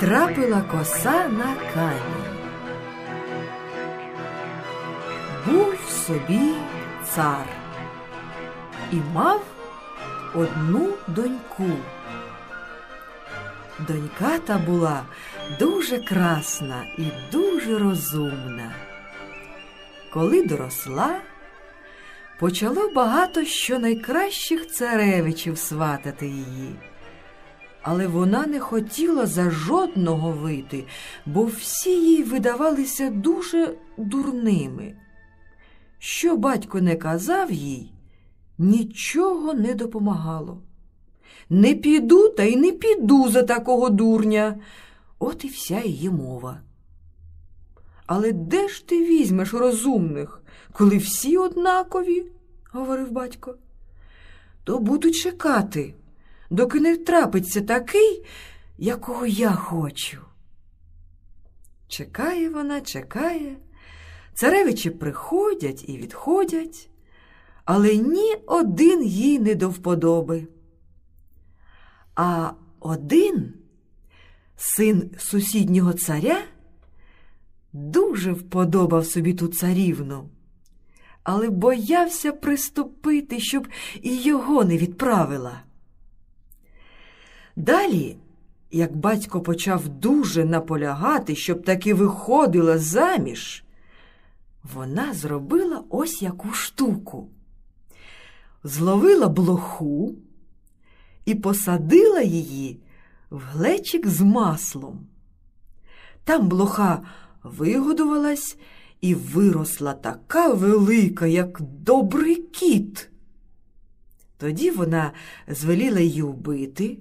Натрапила коса на камінь. Був собі цар і мав одну доньку. Донька та була дуже красна і дуже розумна. Коли доросла, почало багато що найкращих царевичів сватати її. Але вона не хотіла за жодного вийти, бо всі їй видавалися дуже дурними. Що батько не казав їй, нічого не допомагало. Не піду та й не піду за такого дурня. От і вся її мова. Але де ж ти візьмеш розумних, коли всі однакові? говорив батько. То буду чекати, доки не трапиться такий, якого я хочу. Чекає вона, чекає. Царевичі приходять і відходять, але ні один їй не до вподоби. А один син сусіднього царя дуже вподобав собі ту царівну, але боявся приступити, щоб і його не відправила. Далі, як батько почав дуже наполягати, щоб таки виходила заміж, вона зробила ось яку штуку. Зловила блоху і посадила її в глечик з маслом. Там блоха вигодувалась і виросла така велика, як добрий кіт. Тоді вона звеліла її вбити,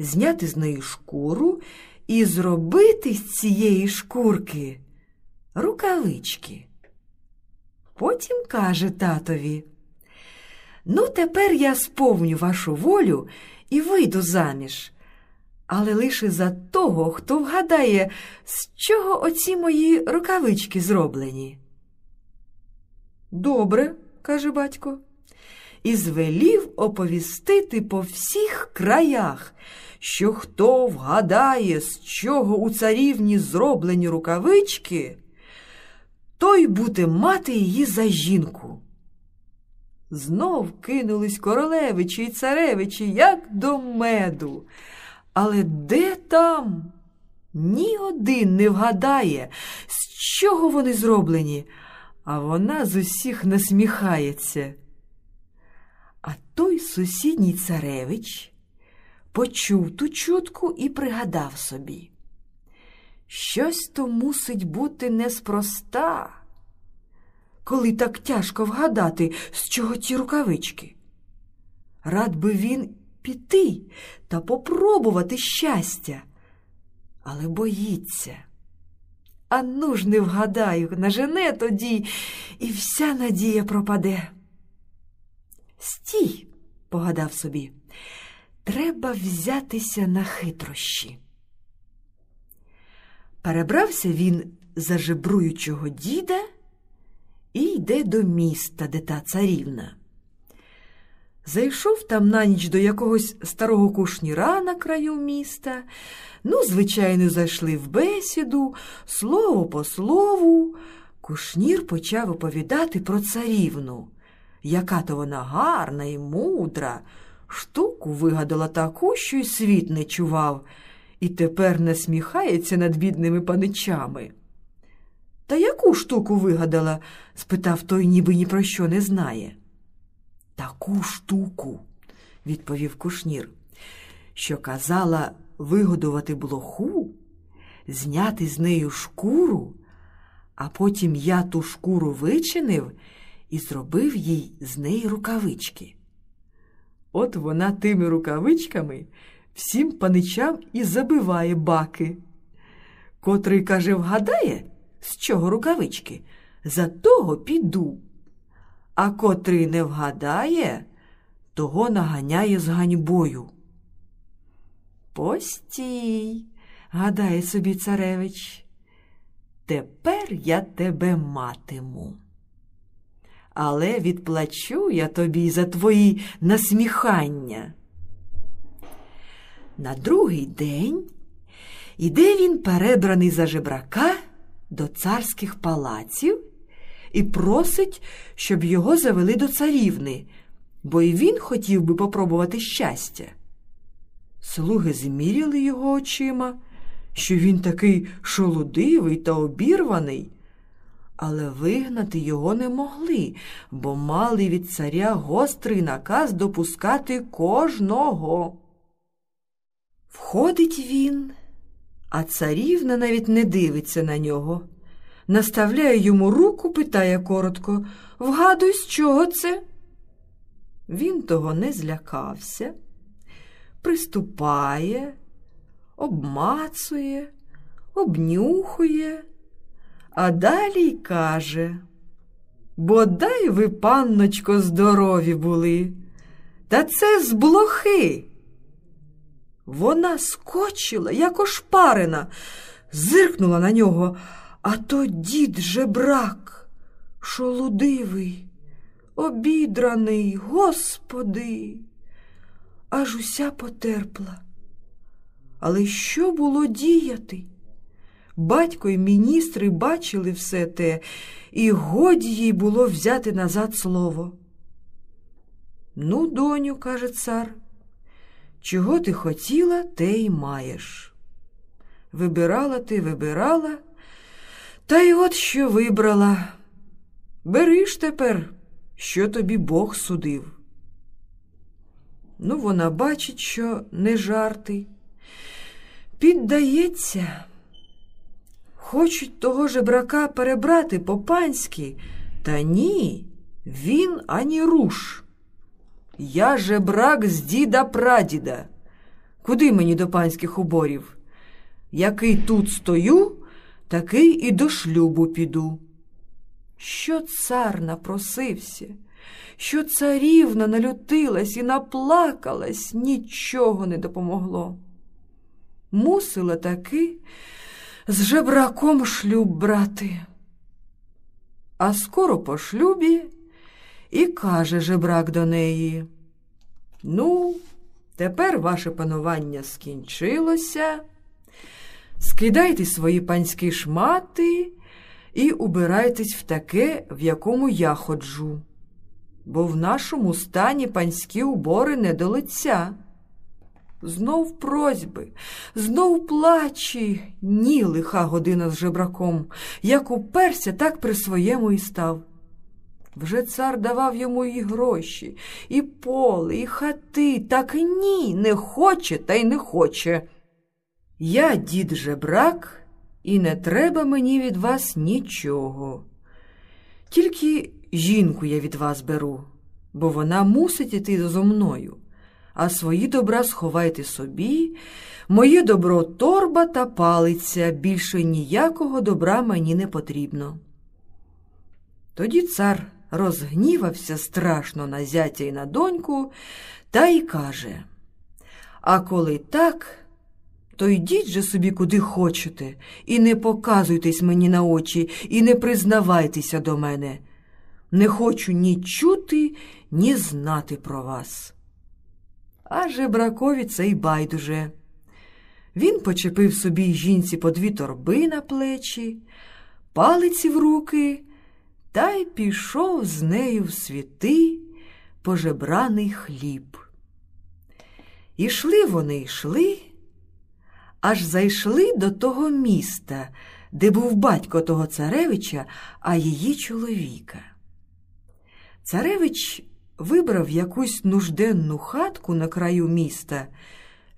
зняти з неї шкуру і зробити з цієї шкурки рукавички. Потім каже татові, ну, тепер я сповню вашу волю і вийду заміж, але лише за того, хто вгадає, з чого оці мої рукавички зроблені. Добре, каже батько, і звелів оповістити по всіх краях, що хто вгадає, з чого у царівні зроблені рукавички, той буде мати її за жінку. Знов кинулись королевичі й царевичі, як до меду. Але де там? Ні один не вгадає, з чого вони зроблені, а вона з усіх насміхається. А той сусідній царевич почув ту чутку і пригадав собі. Щось то мусить бути неспроста, коли так тяжко вгадати, з чого ті рукавички. Рад би він піти та попробувати щастя, але боїться. А ну ж не вгадаю, нажене тоді, і вся надія пропаде. Стій, погадав собі, треба взятися на хитрощі. Перебрався він за жебруючого діда і йде до міста, де та царівна. Зайшов там на ніч до якогось старого кушніра на краю міста. Ну, звичайно, зайшли в бесіду, слово по слову. Кушнір почав оповідати про царівну, яка то вона гарна і мудра, штуку вигадала таку, що й світ не чував, і тепер насміхається над бідними паничами. Та яку штуку вигадала? спитав той, ніби ні про що не знає. Таку штуку, відповів кушнір, що казала вигодувати блоху, зняти з нею шкуру, а потім я ту шкуру вичинив і зробив їй з неї рукавички. От вона тими рукавичками всім паничам і забиває баки. Котрий, каже, вгадає, з чого рукавички, за того піду. А котрий не вгадає, того наганяє з ганьбою. Постій, гадає собі царевич, тепер я тебе матиму. Але відплачу я тобі за твої насміхання. На другий день Іде він перебраний за жебрака до царських палаців і просить, щоб його завели до царівни, бо й він хотів би попробувати щастя. Слуги зміряли його очима, що він такий шолудивий та обірваний, але вигнати його не могли, бо мали від царя гострий наказ допускати кожного. Входить він, а царівна навіть не дивиться на нього. Наставляє йому руку, питає коротко Вгадуй, з чого це? Він того не злякався, приступає, обмацує, обнюхує, а далі й каже Бодай ви, панночко, здорові були, та це з блохи. Вона скочила, як ошпарена, зиркнула на нього, а то дід жебрак, шолудивий, обідраний, господи, аж уся потерпла. Але що було діяти? Батько й міністри бачили все те, і годі їй було взяти назад слово. Ну, доню, каже цар, чого ти хотіла, те й маєш. Вибирала ти, вибирала, та й от що вибрала. Бери ж тепер, що тобі Бог судив. Ну, вона бачить, що не жарти. Піддається. Хочуть того жебрака перебрати по-панськи, та ні, він ані руш. Я жебрак з діда прадіда. Куди мені до панських уборів? Який тут стою, такий і до шлюбу піду. Що цар напросився, що царівна налютилась і наплакалась, нічого не допомогло. Мусила таки з жебраком шлюб брати. А скоро по шлюбі і каже жебрак до неї. Ну, тепер ваше панування скінчилося. Скидайте свої панські шмати і убирайтесь в таке, в якому я ходжу, бо в нашому стані панські убори не до лиця. Знов просьби, знов плачі, ні лиха година з жебраком, як уперся, так при своєму і став. Вже цар давав йому і гроші, і поле, і хати, так ні, не хоче та й не хоче. Я дід жебрак, і не треба мені від вас нічого. Тільки жінку я від вас беру, бо вона мусить іти зо мною, а свої добра сховайте собі, моє добро торба та палиця, більше ніякого добра мені не потрібно. Тоді цар розгнівався страшно на зятя й на доньку, та й каже А коли так, то йдіть же собі куди хочете, і не показуйтесь мені на очі, і не признавайтеся до мене. Не хочу ні чути, ні знати про вас. А жебракові це й байдуже. Він почепив собі жінці по дві торби на плечі, палиці в руки та й пішов з нею в світи пожебраний хліб. Ішли вони йшли, аж зайшли до того міста, де був батько того царевича, а її чоловіка. Царевич вибрав якусь нужденну хатку на краю міста,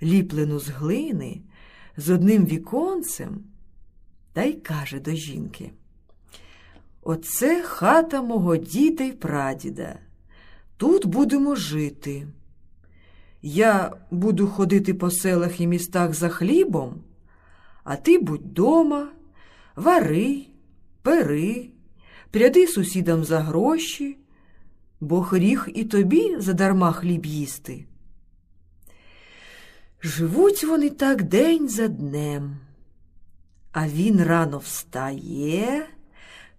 ліплену з глини, з одним віконцем, та й каже до жінки. Оце хата мого діда й прадіда. Тут будемо жити. Я буду ходити по селах і містах за хлібом, а ти будь дома, вари, пери, пряди сусідам за гроші, бо гріх і тобі задарма хліб їсти. Живуть вони так день за днем, а він рано встає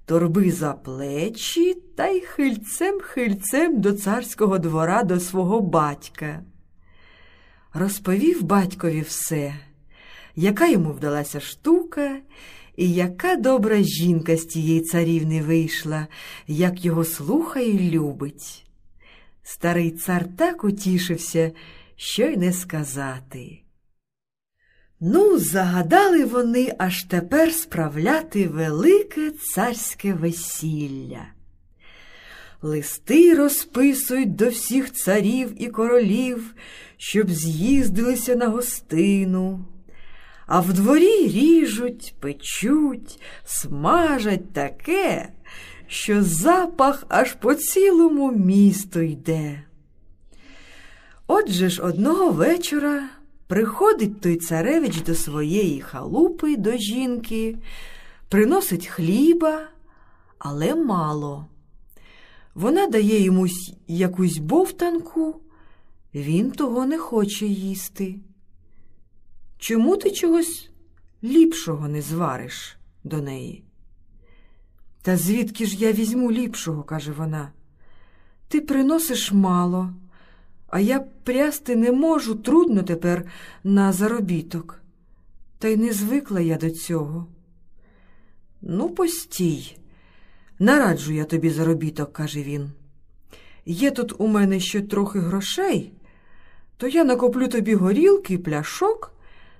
торби за плечі та й хильцем-хильцем до царського двора до свого батька. Розповів батькові все, яка йому вдалася штука, і яка добра жінка з тієї царівни вийшла, як його слухає й любить. Старий цар так утішився, що й не сказати. Ну, загадали вони аж тепер справляти велике царське весілля. Листи розписують до всіх царів і королів, щоб з'їздилися на гостину, а в дворі ріжуть, печуть, смажать таке, що запах аж по цілому місту йде. Отже ж одного вечора приходить той царевич до своєї халупи до жінки, приносить хліба, але мало. Вона дає йому якусь бовтанку, він того не хоче їсти. Чому ти чогось ліпшого не звариш до неї? Та звідки ж я візьму ліпшого, каже вона. Ти приносиш мало, а я прясти не можу, трудно тепер на заробіток. Та й не звикла я до цього. Ну, постій. Нараджу я тобі заробіток, каже він. Є тут у мене ще трохи грошей, то я накоплю тобі горілки, пляшок,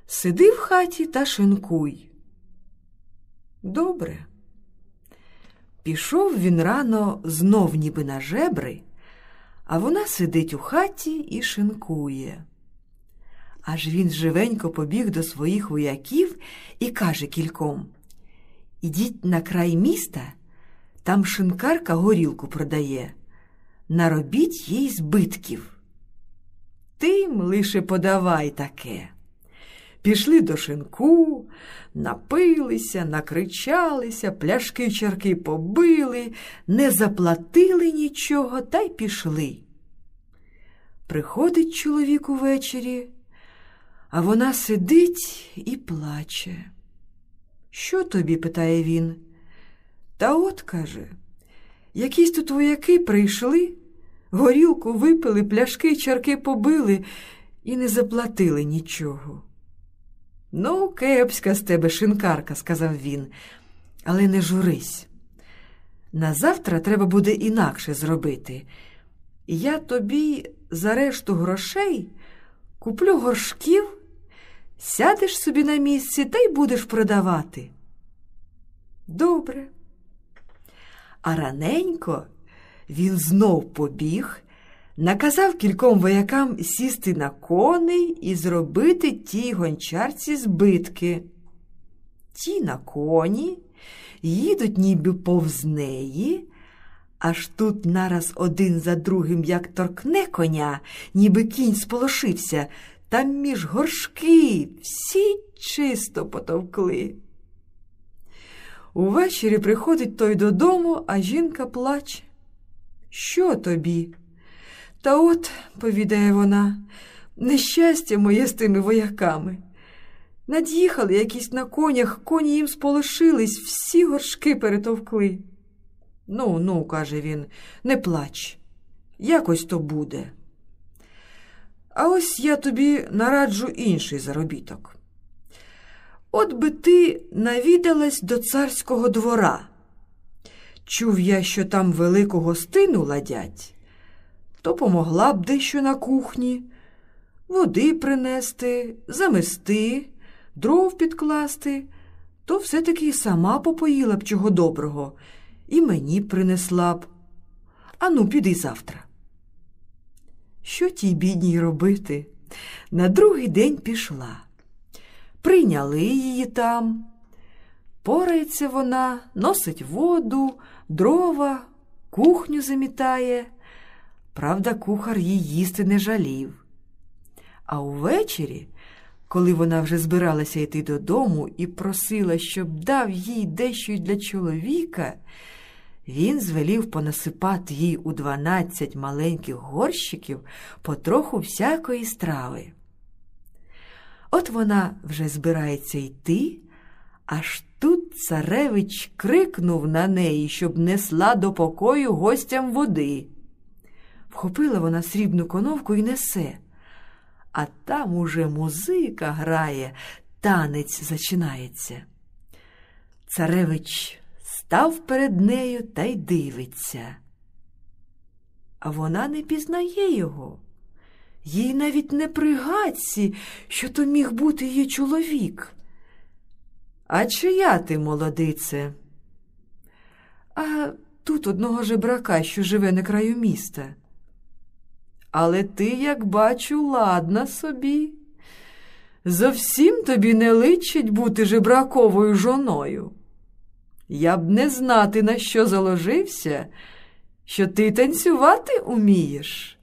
сиди в хаті та шинкуй. Добре. Пішов він рано знов ніби на жебри, а вона сидить у хаті і шинкує. Аж він живенько побіг до своїх вояків і каже кільком Ідіть на край міста. Там шинкарка горілку продає. Наробіть їй збитків. Тим лише подавай таке. Пішли до шинку, напилися, накричалися, пляшки чарки побили, не заплатили нічого та й пішли. Приходить чоловік увечері, а вона сидить і плаче. Що тобі? питає він. Та от, каже, якісь тут вояки прийшли, горілку випили, пляшки чарки побили і не заплатили нічого. Ну, кепська з тебе шинкарка, сказав він, але не журись. Назавтра треба буде інакше зробити. Я тобі за решту грошей куплю горшків, сядеш собі на місці та й будеш продавати. Добре. А раненько він знов побіг, наказав кільком воякам сісти на коней і зробити тій гончарці збитки. Ті на коні їдуть ніби повз неї, аж тут нараз один за другим як торкне коня, ніби кінь сполошився, там між горшки всі чисто потовкли. Увечері приходить той додому, а жінка плаче. Що тобі? Та от, повідає вона, нещастя моє з тими вояками. Над'їхали якісь на конях, коні їм сполошились, всі горшки перетовкли. Ну, ну, каже він, не плач, якось то буде. А ось я тобі нараджу інший заробіток. От би ти навідалась до царського двора. Чув я, що там велику гостину ладять, то помогла б дещо на кухні, води принести, замести, дров підкласти, то все-таки сама попоїла б чого доброго, і мені принесла б. Ану, піди завтра. Що тій бідній робити? На другий день пішла. Прийняли її там. Порається вона, носить воду, дрова, кухню замітає. Правда, кухар їй їсти не жалів. А увечері, коли вона вже збиралася йти додому і просила, щоб дав їй дещо для чоловіка, він звелів понасипати їй у дванадцять маленьких горщиків потроху всякої страви. От вона вже збирається йти, аж тут царевич крикнув на неї, щоб несла до покою гостям води. Вхопила вона срібну коновку і несе, а там уже музика грає, танець зачинається. Царевич став перед нею та й дивиться. А вона не пізнає його. Їй навіть не пригадці, що то міг бути її чоловік. А чия ти, молодице? А тут одного жебрака, що живе на краю міста. Але ти, як бачу, ладна собі. Зовсім тобі не личить бути жебраковою жоною. Я б не знати, на що заложився, що ти танцювати умієш.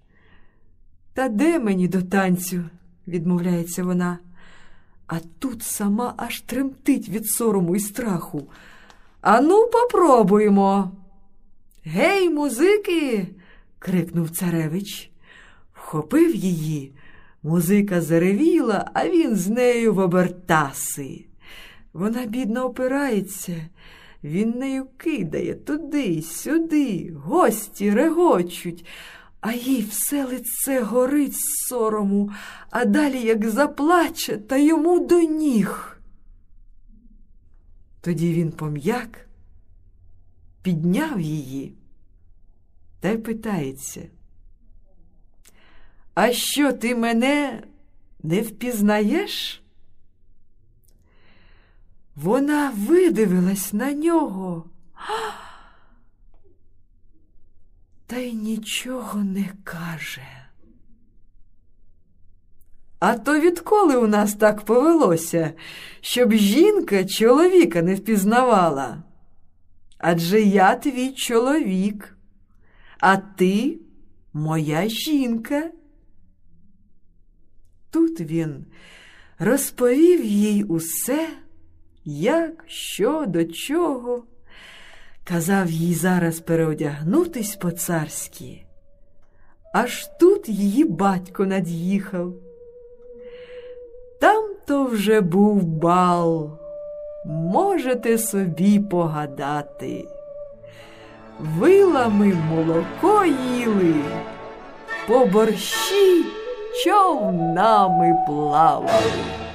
Та де мені до танцю? відмовляється вона. А тут сама аж тремтить від сорому і страху. Ану, попробуємо. Гей, музики. крикнув царевич. Вхопив її. Музика заревіла, а він з нею в обертаси. Вона бідно опирається, він нею кидає туди, сюди, гості регочуть, а їй все лице горить з сорому, а далі як заплаче, та йому до ніг. Тоді він пом'як, підняв її та й питається. А що ти мене не впізнаєш? Вона видивилась на нього, та й нічого не каже. А то відколи у нас так повелося, щоб жінка чоловіка не впізнавала? Адже я твій чоловік, а ти моя жінка. Тут він розповів їй усе, як, що, до чого, казав їй зараз переодягнутись по царськи. Аж тут її батько над'їхав. Там то вже був бал, можете собі погадати. Вилами молоко їли, по борщі човнами плавали.